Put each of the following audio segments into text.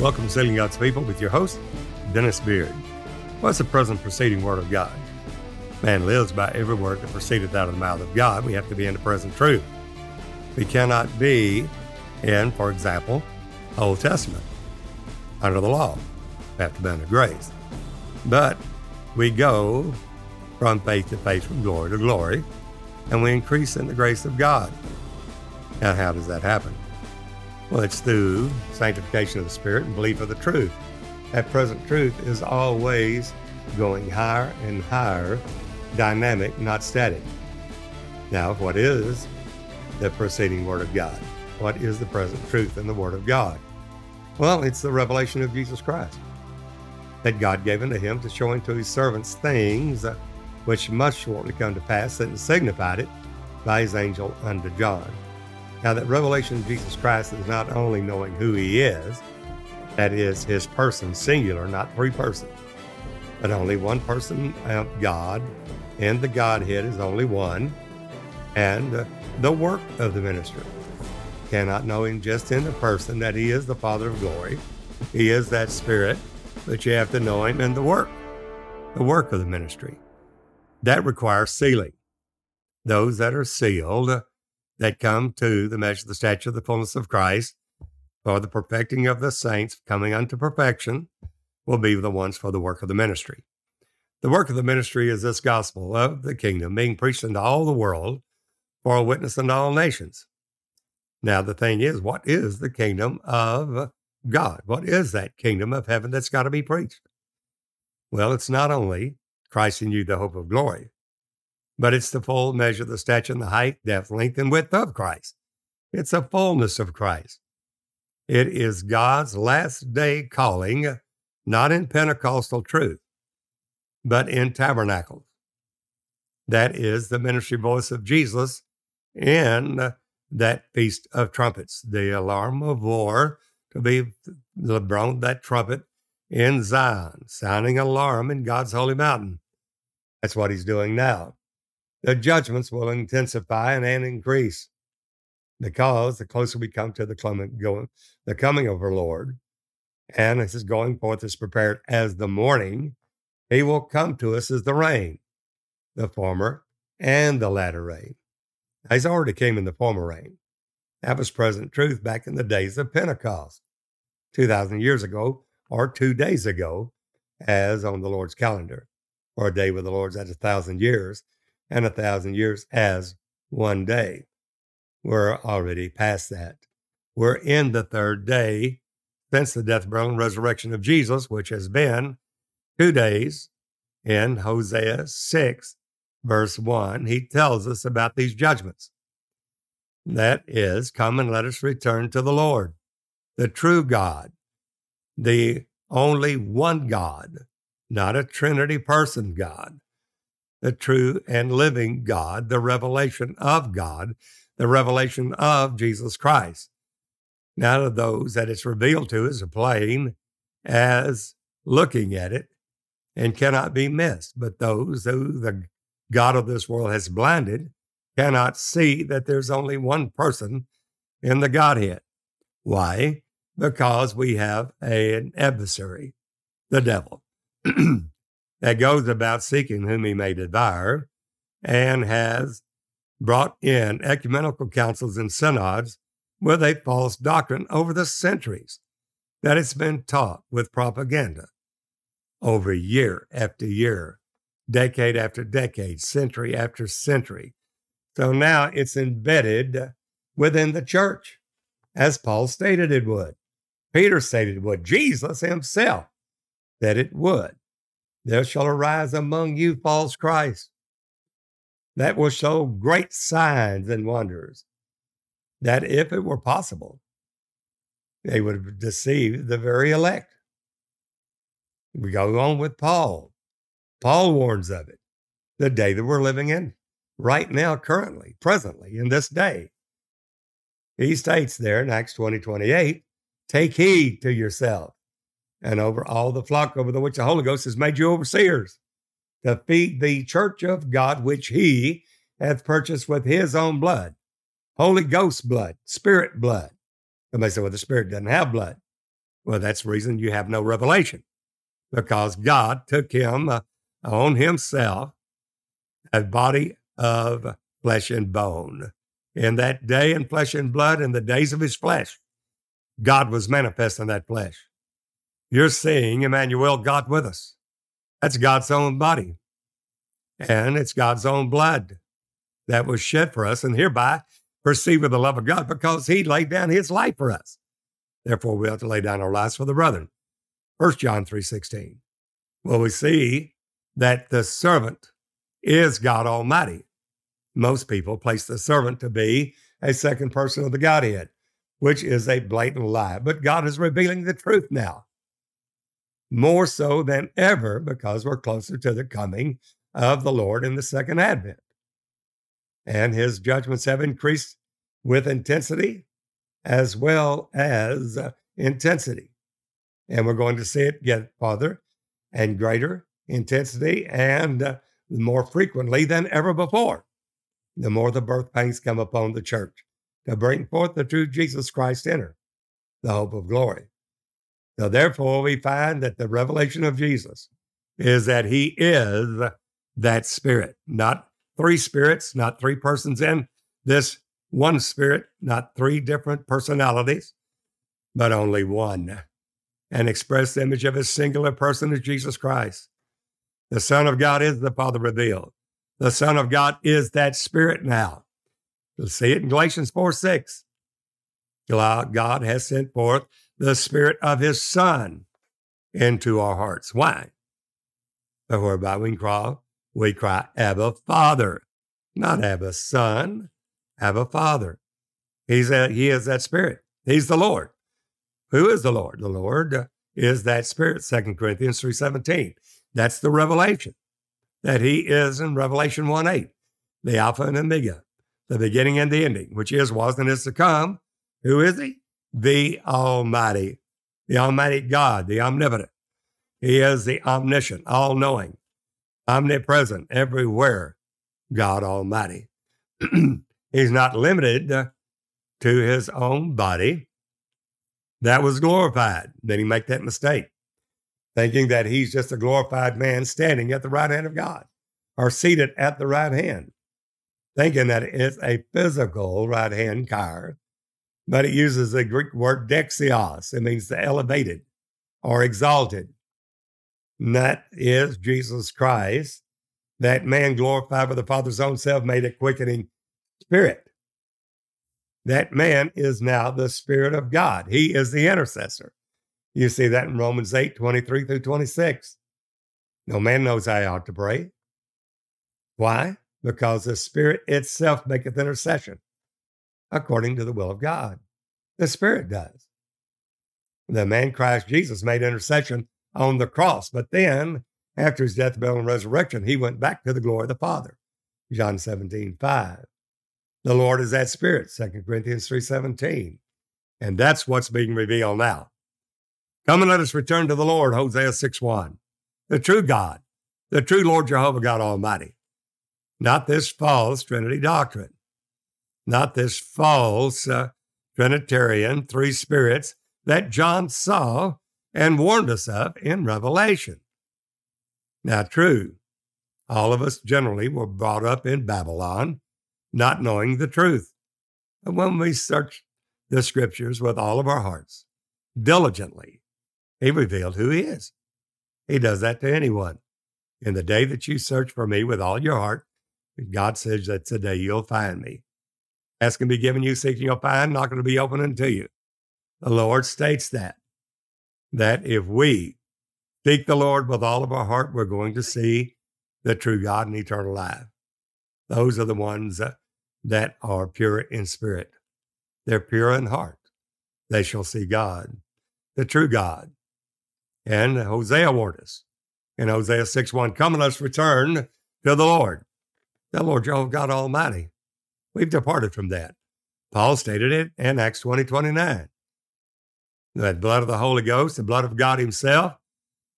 Welcome to Sealing God's People with your host, Dennis Beard. What's the present preceding Word of God? Man lives by every word that proceedeth out of the mouth of God. We have to be in the present truth. We cannot be in, for example, Old Testament under the law. We have to be under grace. But we go from faith to faith, from glory to glory, and we increase in the grace of God. Now, how does that happen? Well, it's through sanctification of the Spirit and belief of the truth. That present truth is always going higher and higher, dynamic, not static. Now, what is the preceding Word of God? What is the present truth in the Word of God? Well, it's the revelation of Jesus Christ that God gave unto him to show unto his servants things which must shortly come to pass, and signified it by his angel unto John. Now, that revelation of Jesus Christ is not only knowing who he is, that is his person, singular, not three persons, but only one person, um, God, and the Godhead is only one, and uh, the work of the ministry. Cannot know him just in the person that he is the Father of glory. He is that Spirit, but you have to know him in the work, the work of the ministry. That requires sealing. Those that are sealed that come to the measure of the stature of the fullness of Christ, for the perfecting of the saints coming unto perfection, will be the ones for the work of the ministry. The work of the ministry is this gospel of the kingdom being preached into all the world for a witness unto all nations. Now, the thing is, what is the kingdom of God? What is that kingdom of heaven that's got to be preached? Well, it's not only Christ in you, the hope of glory, but it's the full measure, the stature, and the height, depth, length, and width of Christ. It's a fullness of Christ. It is God's last day calling, not in Pentecostal truth, but in tabernacles. That is the ministry voice of Jesus in that feast of trumpets, the alarm of war to be blown that trumpet in Zion, sounding alarm in God's holy mountain. That's what he's doing now the judgments will intensify and, and increase because the closer we come to the coming, going, the coming of our Lord, and this is going forth is prepared as the morning, he will come to us as the rain, the former and the latter rain. He's already came in the former rain. That was present truth back in the days of Pentecost, 2,000 years ago, or two days ago, as on the Lord's calendar, or a day with the Lord's at a thousand years and a thousand years as one day. We're already past that. We're in the third day since the death, burial, and resurrection of Jesus, which has been two days in Hosea 6, verse 1. He tells us about these judgments. That is, come and let us return to the Lord, the true God, the only one God, not a Trinity person God, the true and living God, the revelation of God, the revelation of Jesus Christ. Now, to those that it's revealed to is plain as looking at it and cannot be missed. But those who the God of this world has blinded cannot see that there's only one person in the Godhead. Why? Because we have a, an adversary, the devil. that goes about seeking whom he may devour and has brought in ecumenical councils and synods with a false doctrine over the centuries that it's been taught with propaganda over year after year, decade after decade, century after century. So now it's embedded within the church, as Paul stated it would. Peter stated it would. Jesus himself said it would. There shall arise among you false Christ that will show great signs and wonders, that if it were possible, they would deceive the very elect. We go on with Paul. Paul warns of it, the day that we're living in right now, currently, presently, in this day. He states there in Acts 20 28, take heed to yourself and over all the flock over the which the Holy Ghost has made you overseers to feed the church of God, which he hath purchased with his own blood, Holy Ghost blood, Spirit blood. Somebody said, well, the Spirit doesn't have blood. Well, that's the reason you have no revelation, because God took him uh, on himself a body of flesh and bone. In that day in flesh and blood, in the days of his flesh, God was manifest in that flesh. You're seeing Emmanuel, God with us. That's God's own body. And it's God's own blood that was shed for us, and hereby perceive the love of God because he laid down his life for us. Therefore, we have to lay down our lives for the brethren. 1 John 3.16. Well, we see that the servant is God Almighty. Most people place the servant to be a second person of the Godhead, which is a blatant lie. But God is revealing the truth now, more so than ever because we're closer to the coming of the Lord in the second advent. And his judgments have increased with intensity as well as uh, intensity. And we're going to see it get farther and greater intensity and uh, more frequently than ever before. The more the birth pains come upon the church to bring forth the true Jesus Christ in her, the hope of glory. So, therefore, we find that the revelation of Jesus is that he is that spirit, not three spirits, not three persons in this one spirit, not three different personalities, but only one, an express image of his singular person is Jesus Christ. The Son of God is the Father revealed. The Son of God is that Spirit now. You'll see it in Galatians 4 6. God has sent forth the Spirit of His Son into our hearts. Why? But whereby we cry, we cry, Abba, Father, not Abba, Son, Abba, Father. He's a, he is that Spirit. He's the Lord. Who is the Lord? The Lord is that Spirit, 2 Corinthians 3.17. That's the revelation that he is in Revelation 1 8, the Alpha and Omega, the beginning and the ending, which is, was, and is to come. Who is he? The Almighty, the Almighty God, the omnipotent. He is the omniscient, all knowing, omnipresent, everywhere, God Almighty. He's not limited to his own body that was glorified. Did he make that mistake? thinking that he's just a glorified man standing at the right hand of God or seated at the right hand, thinking that it's a physical right hand car, but it uses the Greek word dexios. It means the elevated or exalted. And that is Jesus Christ, that man glorified by the Father's own self, made a quickening spirit. That man is now the Spirit of God. He is the intercessor. You see that in Romans 8 23 through 26. No man knows how he ought to pray. Why? Because the Spirit itself maketh intercession according to the will of God. The Spirit does. The man Christ Jesus made intercession on the cross, but then after his death, burial, and resurrection, he went back to the glory of the Father. John 17, 5. The Lord is that Spirit, 2 Corinthians 3 17. And that's what's being revealed now. Come and let us return to the Lord, Hosea 6 1. The true God, the true Lord Jehovah God Almighty. Not this false Trinity doctrine, not this false uh, Trinitarian three spirits that John saw and warned us of in Revelation. Now, true, all of us generally were brought up in Babylon, not knowing the truth. But when we search the scriptures with all of our hearts, diligently, he revealed who he is. He does that to anyone. In the day that you search for me with all your heart, God says that's the day you'll find me. Ask to be given you, seeking you'll find, not going to be open unto you. The Lord states that, that if we seek the Lord with all of our heart, we're going to see the true God and eternal life. Those are the ones that, that are pure in spirit. They're pure in heart. They shall see God, the true God, and Hosea warned us in Hosea 6 1, Come and let's return to the Lord, the Lord Jehovah God Almighty. We've departed from that. Paul stated it in Acts 20 29. That blood of the Holy Ghost, the blood of God Himself,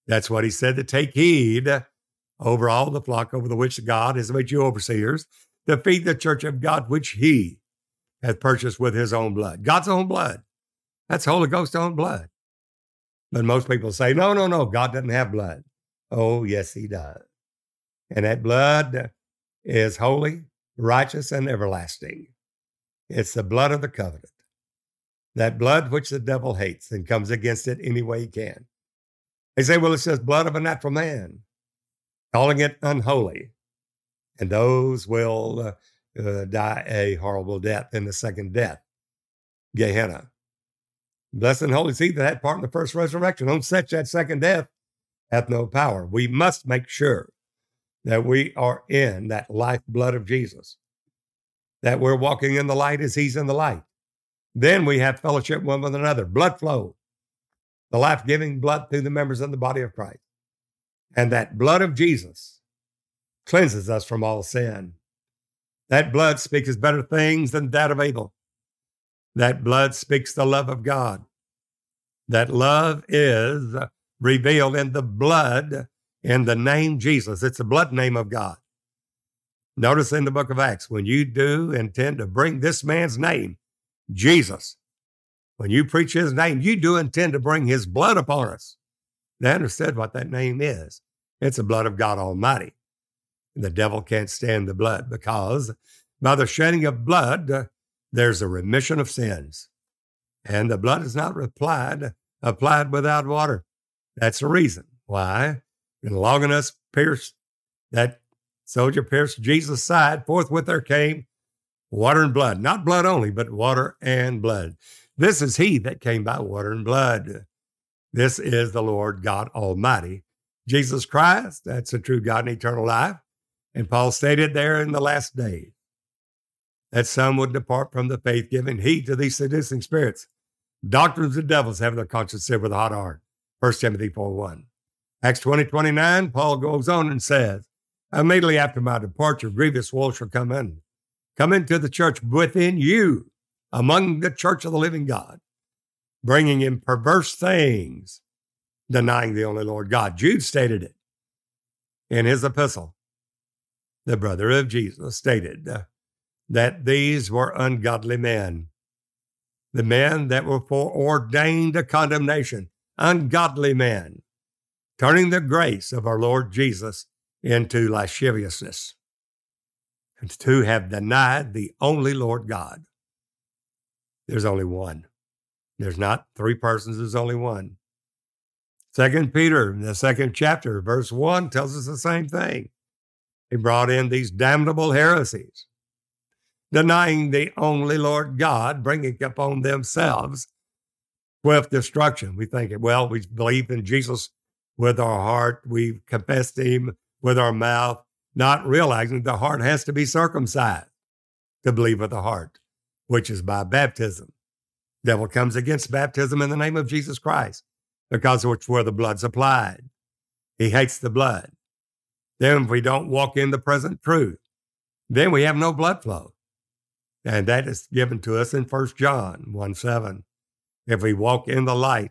that's what He said to take heed over all the flock over the which God has made you overseers to feed the church of God, which He hath purchased with His own blood. God's own blood. That's Holy Ghost own blood. But most people say, no, no, no, God doesn't have blood. Oh, yes, he does. And that blood is holy, righteous, and everlasting. It's the blood of the covenant. That blood which the devil hates and comes against it any way he can. They say, well, it says blood of a natural man, calling it unholy. And those will uh, uh, die a horrible death in the second death, Gehenna. Blessed and holy he that part in the first resurrection. On such that second death hath no power. We must make sure that we are in that lifeblood of Jesus, that we're walking in the light as he's in the light. Then we have fellowship one with another, blood flow, the life giving blood through the members of the body of Christ. And that blood of Jesus cleanses us from all sin. That blood speaks better things than that of Abel. That blood speaks the love of God. That love is revealed in the blood in the name Jesus. It's the blood name of God. Notice in the book of Acts, when you do intend to bring this man's name, Jesus, when you preach his name, you do intend to bring his blood upon us. They understood what that name is. It's the blood of God Almighty. The devil can't stand the blood because by the shedding of blood, uh, there's a remission of sins. And the blood is not applied, applied without water. That's the reason why. And Longinus pierced that soldier pierced Jesus' side. Forthwith there came water and blood, not blood only, but water and blood. This is he that came by water and blood. This is the Lord God Almighty. Jesus Christ, that's the true God and eternal life. And Paul stated there in the last days that some would depart from the faith, giving heed to these seducing spirits, doctrines of devils, having their conscience seared with a hot iron. 1 Timothy 4 1. Acts 20 29, Paul goes on and says, Immediately after my departure, grievous wolves shall come in, come into the church within you, among the church of the living God, bringing in perverse things, denying the only Lord God. Jude stated it in his epistle. The brother of Jesus stated, that these were ungodly men, the men that were foreordained to condemnation, ungodly men, turning the grace of our Lord Jesus into lasciviousness, and to have denied the only Lord God. There's only one. There's not three persons, there's only one. Second Peter, the second chapter, verse one, tells us the same thing. He brought in these damnable heresies denying the only Lord God, bringing upon themselves swift destruction. We think, well, we believe in Jesus with our heart, we confess to Him with our mouth, not realizing the heart has to be circumcised to believe with the heart, which is by baptism. Devil comes against baptism in the name of Jesus Christ because it's where the blood's applied. He hates the blood. Then, if we don't walk in the present truth, then we have no blood flow. And that is given to us in 1 John 1 7. If we walk in the light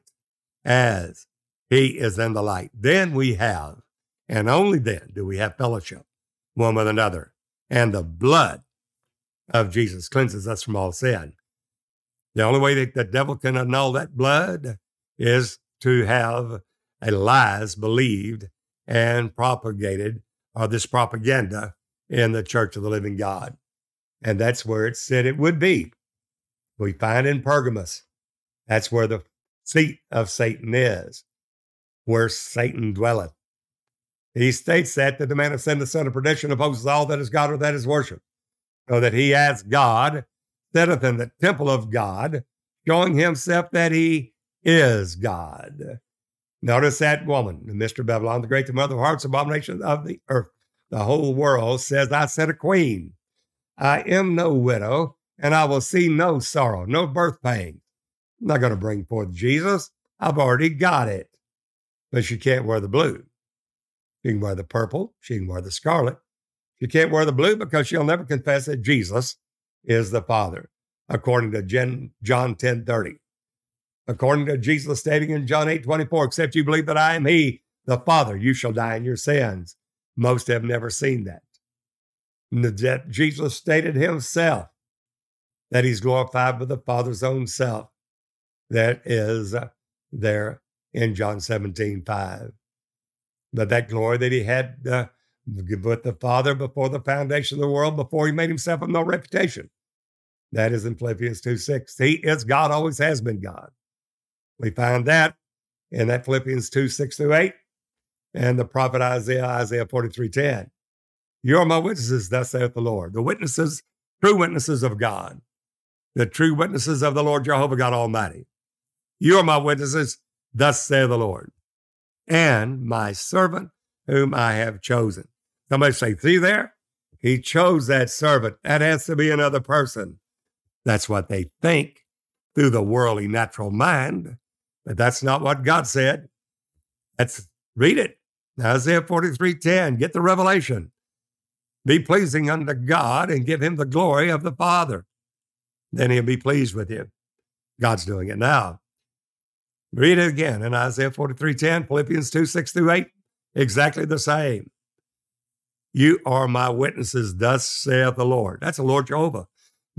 as he is in the light, then we have, and only then do we have fellowship one with another. And the blood of Jesus cleanses us from all sin. The only way that the devil can annul that blood is to have a lies believed and propagated, or this propaganda in the church of the living God. And that's where it said it would be. We find in Pergamos, that's where the seat of Satan is, where Satan dwelleth. He states that, that the man of sin, the son of perdition, opposes all that is God or that is worship. So that he as God sitteth in the temple of God, showing himself that he is God. Notice that woman, Mystery Babylon, the great, the mother of hearts, abomination of the earth. The whole world says, I set a queen. I am no widow, and I will see no sorrow, no birth pain. I'm not going to bring forth Jesus. I've already got it. But she can't wear the blue. She can wear the purple. She can wear the scarlet. She can't wear the blue because she'll never confess that Jesus is the Father, according to John 10 30. According to Jesus stating in John 8 24, except you believe that I am He, the Father, you shall die in your sins. Most have never seen that that Jesus stated himself that he's glorified with the Father's own self. That is uh, their in John 17, 5. But that glory that he had uh, with the Father before the foundation of the world, before he made himself of no reputation. That is in Philippians 2 6. He is God, always has been God. We find that in that Philippians 2 6 through 8 and the prophet Isaiah, Isaiah 43 10. You are my witnesses, thus saith the Lord. The witnesses, true witnesses of God, the true witnesses of the Lord Jehovah God Almighty. You are my witnesses, thus saith the Lord, and my servant whom I have chosen. Somebody say, see there? He chose that servant. That has to be another person. That's what they think through the worldly natural mind, but that's not what God said. Let's read it. Isaiah 43:10. Get the revelation. Be pleasing unto God and give him the glory of the Father. Then he'll be pleased with you. God's doing it now. Read it again in Isaiah 43:10, Philippians 2, 6 through 8. Exactly the same. You are my witnesses, thus saith the Lord. That's the Lord Jehovah,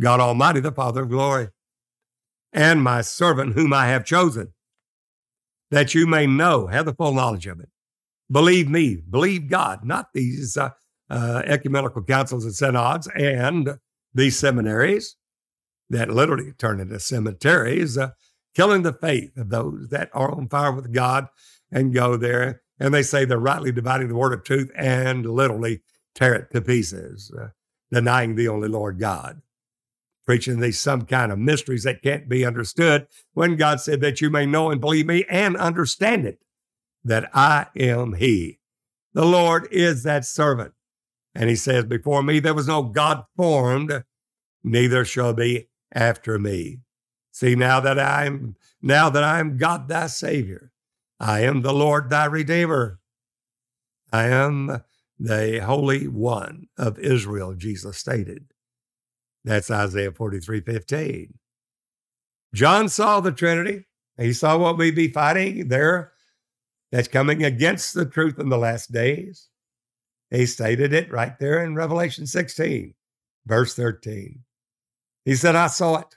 God Almighty, the Father of glory, and my servant whom I have chosen, that you may know, have the full knowledge of it. Believe me, believe God, not these uh, uh, ecumenical councils and synods and these seminaries that literally turn into cemeteries. Uh, killing the faith of those that are on fire with God and go there. And they say they're rightly dividing the word of truth and literally tear it to pieces, uh, denying the only Lord God, preaching these some kind of mysteries that can't be understood when God said that you may know and believe me and understand it, that I am He. The Lord is that servant. And he says, Before me there was no God formed, neither shall be after me. See, now that I'm now that I am God thy Savior, I am the Lord thy Redeemer. I am the Holy One of Israel, Jesus stated. That's Isaiah 43 15. John saw the Trinity. He saw what we be fighting there that's coming against the truth in the last days. He stated it right there in Revelation 16, verse 13. He said, I saw it.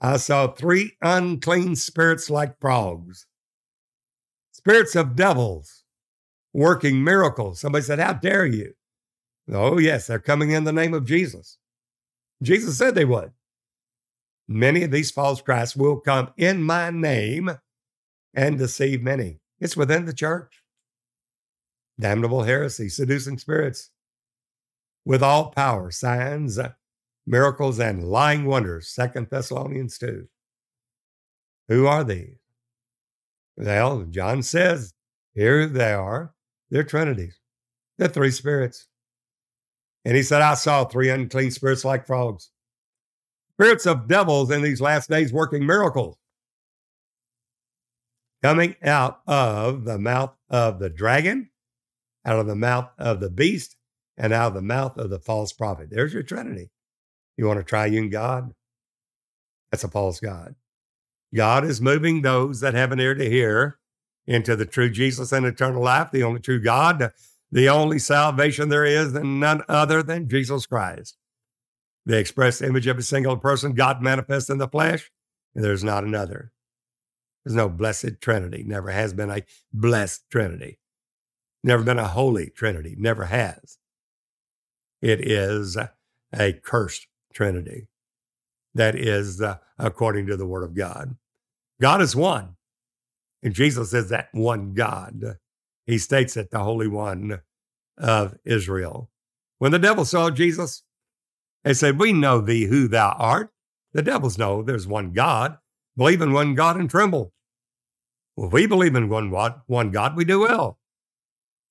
I saw three unclean spirits like frogs, spirits of devils working miracles. Somebody said, How dare you? Oh, yes, they're coming in the name of Jesus. Jesus said they would. Many of these false Christs will come in my name and deceive many. It's within the church. Damnable heresy, seducing spirits, with all power, signs, miracles, and lying wonders. Second Thessalonians 2. Who are these? Well, John says, here they are. They're trinities. They're three spirits. And he said, I saw three unclean spirits like frogs. Spirits of devils in these last days working miracles. Coming out of the mouth of the dragon, out of the mouth of the beast, and out of the mouth of the false prophet. There's your trinity. You want a triune God? That's a false God. God is moving those that have an ear to hear into the true Jesus and eternal life, the only true God, the only salvation there is, and none other than Jesus Christ. The express image of a single person, God manifest in the flesh, and there's not another. There's no blessed Trinity, never has been a blessed Trinity, never been a holy Trinity, never has. It is a cursed Trinity. That is uh, according to the Word of God. God is one. And Jesus is that one God. He states it, the Holy One of Israel. When the devil saw Jesus, they said, We know thee who thou art. The devils know there's one God. Believe in one God and tremble. Well, if we believe in one, what? one God, we do well.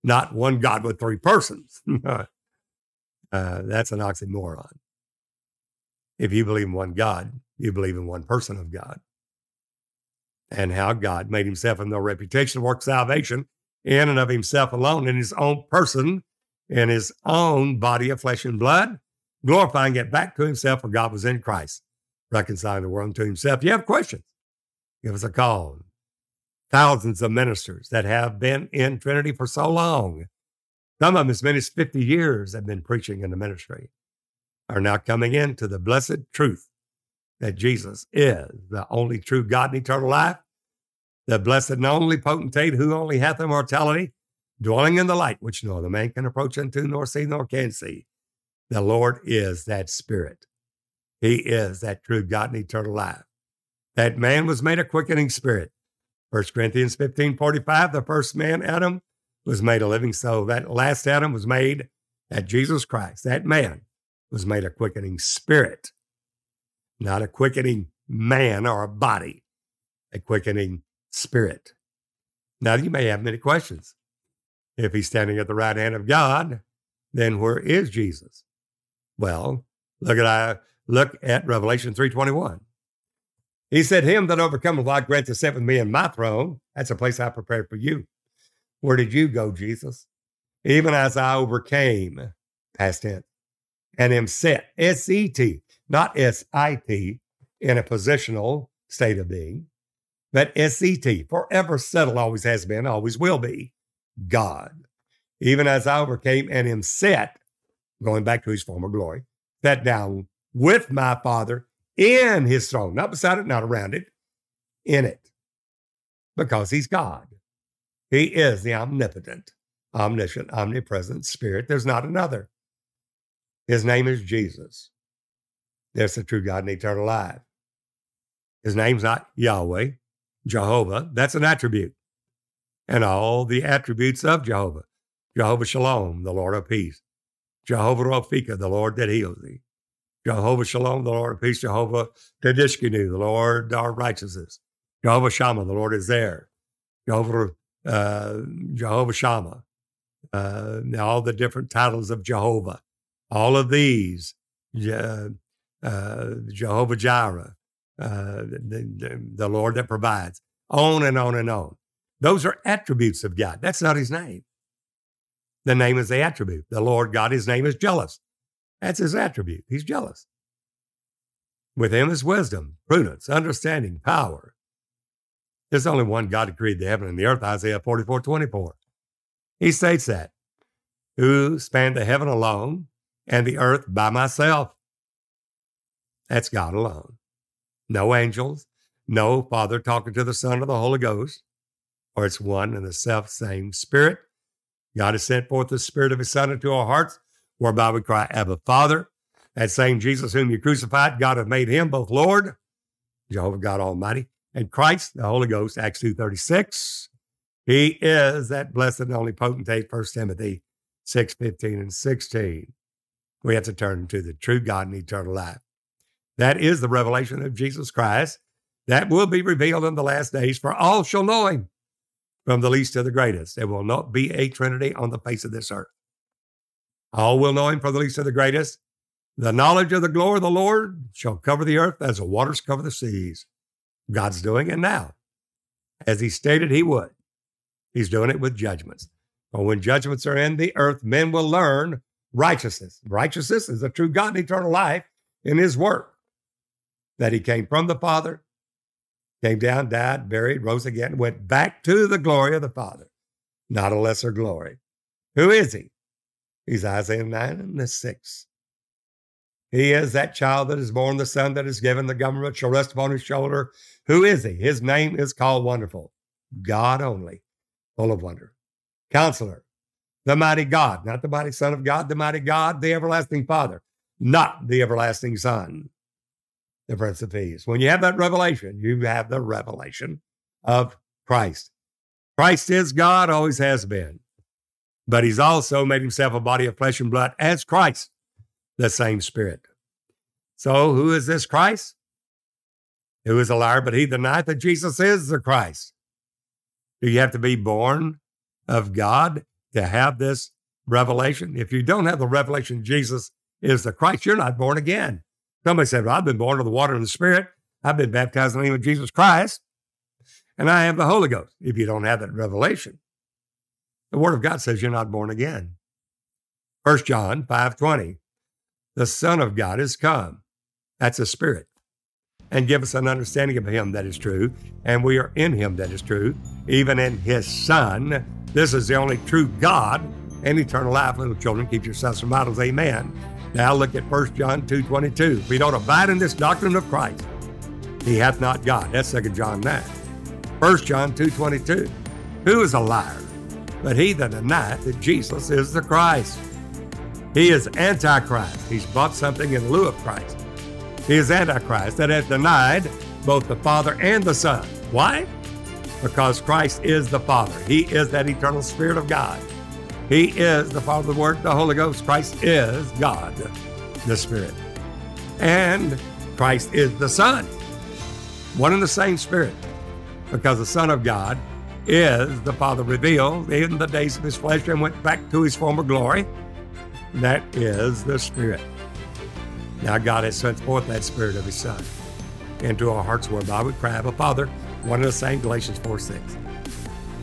Not one God with three persons. uh, that's an oxymoron. If you believe in one God, you believe in one person of God. And how God made himself of no reputation to work salvation in and of himself alone, in his own person, in his own body of flesh and blood, glorifying it back to himself, for God was in Christ, reconciling the world to himself. You have questions, give us a call. Thousands of ministers that have been in Trinity for so long, some of them as many as 50 years, have been preaching in the ministry are now coming into the blessed truth that Jesus is the only true God and eternal life. the blessed and only potentate who only hath immortality, dwelling in the light which no other man can approach unto, nor see, nor can see. The Lord is that Spirit. He is that true God and eternal life. That man was made a quickening spirit. 1 Corinthians 15 45, the first man, Adam, was made a living soul. That last Adam was made at Jesus Christ. That man was made a quickening spirit, not a quickening man or a body, a quickening spirit. Now, you may have many questions. If he's standing at the right hand of God, then where is Jesus? Well, look at I look at Revelation 3:21. He said, Him that overcometh I grant to sit with me in my throne. That's a place I prepared for you. Where did you go, Jesus? Even as I overcame, past tense, and am set, S E T, not S I T, in a positional state of being, but S E T, forever settled, always has been, always will be, God. Even as I overcame and am set, going back to his former glory, sat down with my Father in his throne, not beside it, not around it, in it, because he's God. He is the omnipotent, omniscient, omnipresent Spirit. There's not another. His name is Jesus. That's the true God and eternal life. His name's not Yahweh, Jehovah. That's an attribute. And all the attributes of Jehovah Jehovah Shalom, the Lord of peace. Jehovah Rophika, the Lord that heals thee. Jehovah Shalom, the Lord of peace. Jehovah Tedishkenu, the Lord our righteousness. Jehovah Shammah, the Lord is there. Jehovah, uh, Jehovah Shammah, uh, all the different titles of Jehovah. All of these, uh, Jehovah Jireh, uh, the, the, Lord that provides, on and on and on. Those are attributes of God. That's not his name. The name is the attribute. The Lord God, his name is jealous. That's his attribute. He's jealous. With him is wisdom, prudence, understanding, power. There's only one God who created the heaven and the earth, Isaiah 44 24. He states that, who spanned the heaven alone and the earth by myself. That's God alone. No angels, no Father talking to the Son or the Holy Ghost, or it's one and the self same Spirit. God has sent forth the Spirit of His Son into our hearts whereby we cry, Abba, Father. That same Jesus whom you crucified, God hath made him both Lord, Jehovah God Almighty, and Christ, the Holy Ghost, Acts 2.36. He is that blessed and only potentate, 1 Timothy 6.15 and 16. We have to turn to the true God and eternal life. That is the revelation of Jesus Christ that will be revealed in the last days, for all shall know him, from the least to the greatest. There will not be a trinity on the face of this earth. All will know him from the least to the greatest. The knowledge of the glory of the Lord shall cover the earth as the waters cover the seas. God's doing it now, as he stated he would. He's doing it with judgments. But when judgments are in the earth, men will learn righteousness. Righteousness is the true God and eternal life in his work. That he came from the Father, came down, died, buried, rose again, went back to the glory of the Father, not a lesser glory. Who is he? He's Isaiah 9 and the 6. He is that child that is born, the son that is given, the government shall rest upon his shoulder. Who is he? His name is called Wonderful, God only, full of wonder. Counselor, the mighty God, not the mighty Son of God, the mighty God, the everlasting Father, not the everlasting Son, the Prince of Peace. When you have that revelation, you have the revelation of Christ. Christ is God, always has been but he's also made himself a body of flesh and blood as Christ, the same Spirit. So, who is this Christ? Who is a liar, but he denied that Jesus is the Christ. Do you have to be born of God to have this revelation? If you don't have the revelation Jesus is the Christ, you're not born again. Somebody said, well, I've been born of the water and the Spirit. I've been baptized in the name of Jesus Christ, and I have the Holy Ghost. If you don't have that revelation, the Word of God says you're not born again. 1 John 5:20. The Son of God is come. That's a spirit. And give us an understanding of him that is true. And we are in him that is true, even in his Son. This is the only true God and eternal life. Little children, keep yourselves from idols. Amen. Now look at 1 John 2:22. If we don't abide in this doctrine of Christ, he hath not God. That's 2 John 9. 1 John 2.22, Who is a liar? But he that denieth that Jesus is the Christ. He is Antichrist. He's bought something in lieu of Christ. He is Antichrist that hath denied both the Father and the Son. Why? Because Christ is the Father. He is that eternal Spirit of God. He is the Father, the Word, the Holy Ghost. Christ is God, the Spirit. And Christ is the Son. One and the same Spirit. Because the Son of God is the Father revealed in the days of his flesh and went back to his former glory. That is the Spirit. Now God has sent forth that Spirit of his Son into our hearts whereby we cry, Abba Father, one and the same, Galatians 4 6.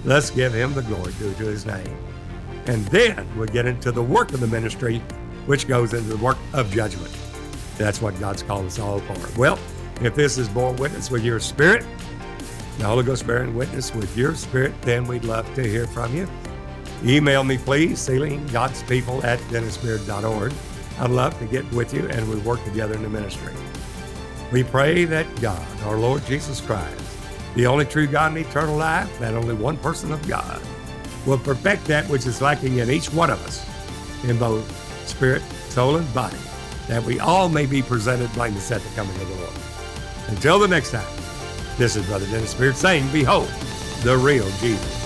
Let's give him the glory due to his name. And then we get into the work of the ministry, which goes into the work of judgment. That's what God's called us all for. Well, if this is born witness with your spirit, the Holy Ghost bearing witness with your spirit, then we'd love to hear from you. Email me, please, sealing God's at dennisbeard.org. I'd love to get with you and we work together in the ministry. We pray that God, our Lord Jesus Christ, the only true God and eternal life, that only one person of God, will perfect that which is lacking in each one of us, in both spirit, soul, and body, that we all may be presented blameless at the coming of the Lord. Until the next time, this is Brother Dennis Beard saying, Behold, the real Jesus.